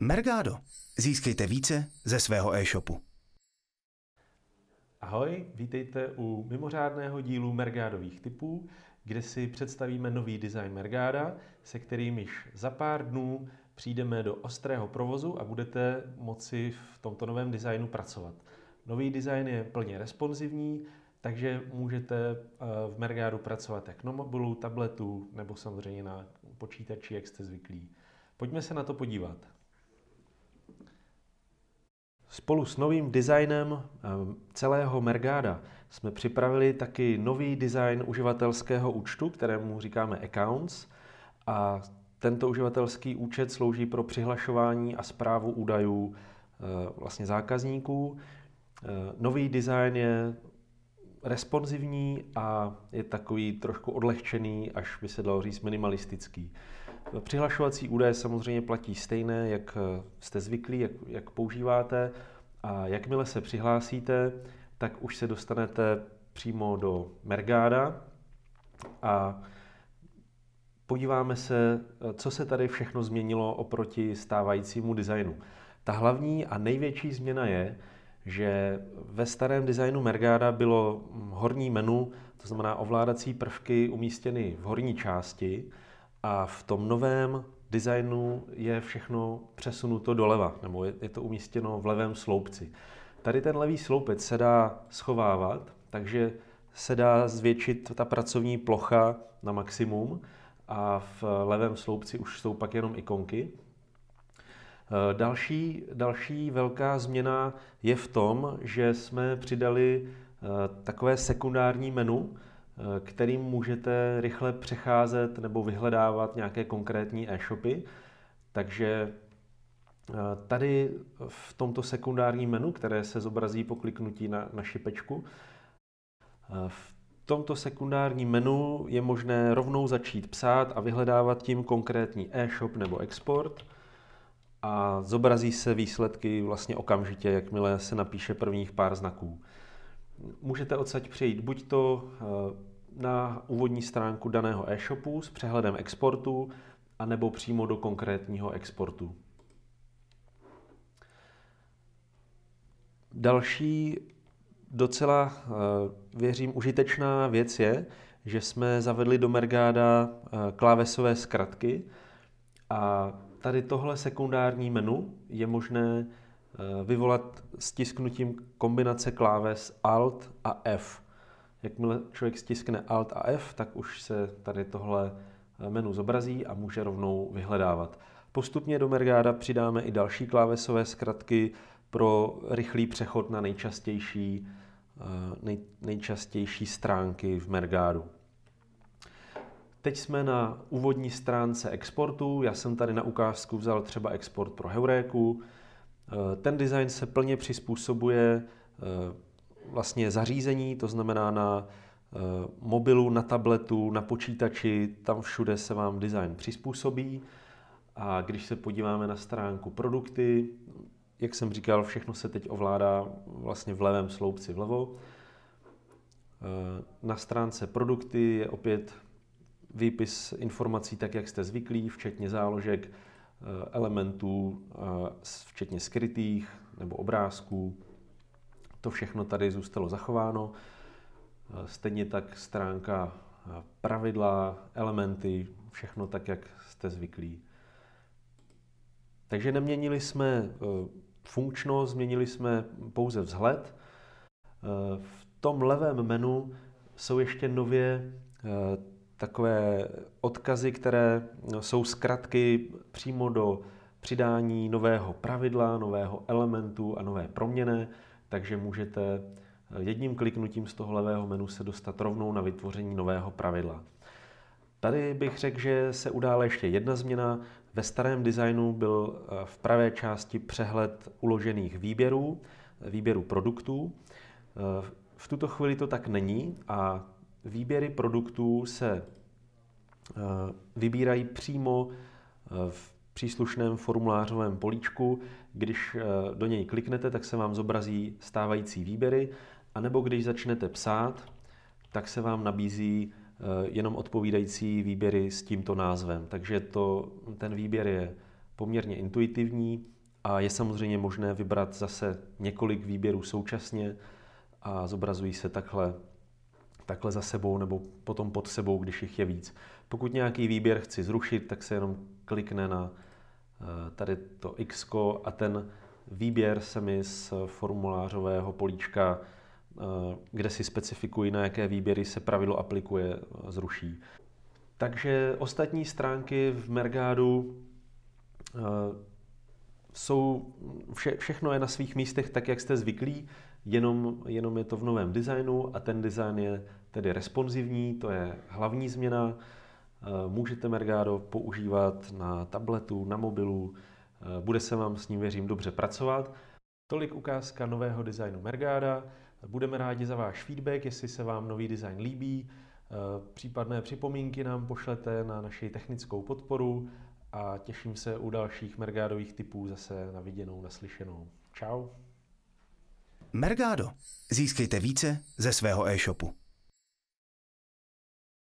Mergado. Získejte více ze svého e-shopu. Ahoj, vítejte u mimořádného dílu Mergádových typů, kde si představíme nový design Mergáda, se kterým již za pár dnů přijdeme do ostrého provozu a budete moci v tomto novém designu pracovat. Nový design je plně responsivní, takže můžete eh, v Mergádu pracovat jak na mobilu, tabletu nebo samozřejmě na počítači, jak jste zvyklí. Pojďme se na to podívat. Spolu s novým designem eh, celého Mergáda jsme připravili taky nový design uživatelského účtu, kterému říkáme Accounts. A tento uživatelský účet slouží pro přihlašování a zprávu údajů eh, vlastně zákazníků. Eh, nový design je responsivní a je takový trošku odlehčený, až by se dalo říct minimalistický. Přihlašovací údaje samozřejmě platí stejné, jak jste zvyklí, jak, jak používáte. A jakmile se přihlásíte, tak už se dostanete přímo do Mergáda a podíváme se, co se tady všechno změnilo oproti stávajícímu designu. Ta hlavní a největší změna je, že ve starém designu Mergáda bylo horní menu, to znamená ovládací prvky umístěny v horní části a v tom novém designu je všechno přesunuto doleva, nebo je, je to umístěno v levém sloupci. Tady ten levý sloupec se dá schovávat, takže se dá zvětšit ta pracovní plocha na maximum a v levém sloupci už jsou pak jenom ikonky. Eh, další, další velká změna je v tom, že jsme přidali eh, takové sekundární menu, kterým můžete rychle přecházet nebo vyhledávat nějaké konkrétní e-shopy. Takže tady v tomto sekundárním menu, které se zobrazí po kliknutí na, na šipečku, v tomto sekundárním menu je možné rovnou začít psát a vyhledávat tím konkrétní e-shop nebo export a zobrazí se výsledky vlastně okamžitě, jakmile se napíše prvních pár znaků. Můžete odsaď přejít buď to eh, na úvodní stránku daného e-shopu s přehledem exportu, anebo přímo do konkrétního exportu. Další docela, eh, věřím, užitečná věc je, že jsme zavedli do Mergáda eh, klávesové zkratky a tady tohle sekundární menu je možné vyvolat stisknutím kombinace kláves Alt a F. Jakmile člověk stiskne Alt a F, tak už se tady tohle menu zobrazí a může rovnou vyhledávat. Postupně do Mergáda přidáme i další klávesové zkratky pro rychlý přechod na nejčastější, nej, nejčastější stránky v Mergádu. Teď jsme na úvodní stránce exportu. Já jsem tady na ukázku vzal třeba export pro Heuréku. Eh, ten design se plně přizpůsobuje eh, vlastně zařízení, to znamená na eh, mobilu, na tabletu, na počítači, tam všude se vám design přizpůsobí. A když se podíváme na stránku produkty, jak jsem říkal, všechno se teď ovládá vlastně v levém sloupci vlevo. Na stránce produkty je opět výpis informací tak, jak jste zvyklí, včetně záložek, elementů, eh, včetně skrytých nebo obrázků. To všechno tady zůstalo zachováno. Eh, stejně tak stránka pravidla, elementy, všechno tak, jak jste zvyklí. Takže neměnili jsme funkčnost, změnili jsme pouze vzhled. V tom levém menu jsou ještě nově takové odkazy, které jsou zkratky přímo do přidání nového pravidla, nového elementu a nové proměny, takže můžete jedním kliknutím z toho levého menu se dostat rovnou na vytvoření nového pravidla. Tady bych řekl, že se udála ještě jedna změna. Ve starém designu byl eh, v pravé části přehled uložených výběrů, výběrů produktů. Eh, v tuto chvíli to tak není a výběry produktů se eh, vybírají přímo v příslušném formulářovém políčku. Když do něj kliknete, tak se vám zobrazí stávající výběry, anebo když začnete psát, tak se vám nabízí Eh, jenom odpovídající výběry s tímto názvem. Takže to, ten výběr je poměrně intuitivní a je samozřejmě možné vybrat zase několik výběrů současně a zobrazují se takhle, takhle za sebou nebo potom pod sebou, když jich je víc. Pokud nějaký výběr chci zrušit, tak se jenom klikne na eh, tady to X a ten výběr se mi z formulářového políčka, eh, kde si specifikuji, na jaké výběry se pravidlo aplikuje, eh, zruší. Takže ostatní stránky v Mergádu jsou, vše, všechno je na svých místech tak, jak jste zvyklí, jenom, jenom je to v novém designu a ten design je tedy responsivní, to je hlavní změna. Eh, můžete Mergado používat na tabletu, na mobilu, eh, bude se vám s ním, věřím, dobře pracovat. Tolik ukázka nového designu Mergáda. Budeme rádi za váš feedback, jestli se vám nový design líbí. Eh, případné připomínky nám pošlete na naši technickou podporu a těším se u dalších Mergádových typů zase na viděnou, naslyšenou. Ciao. Mergado. Získejte více ze svého e-shopu.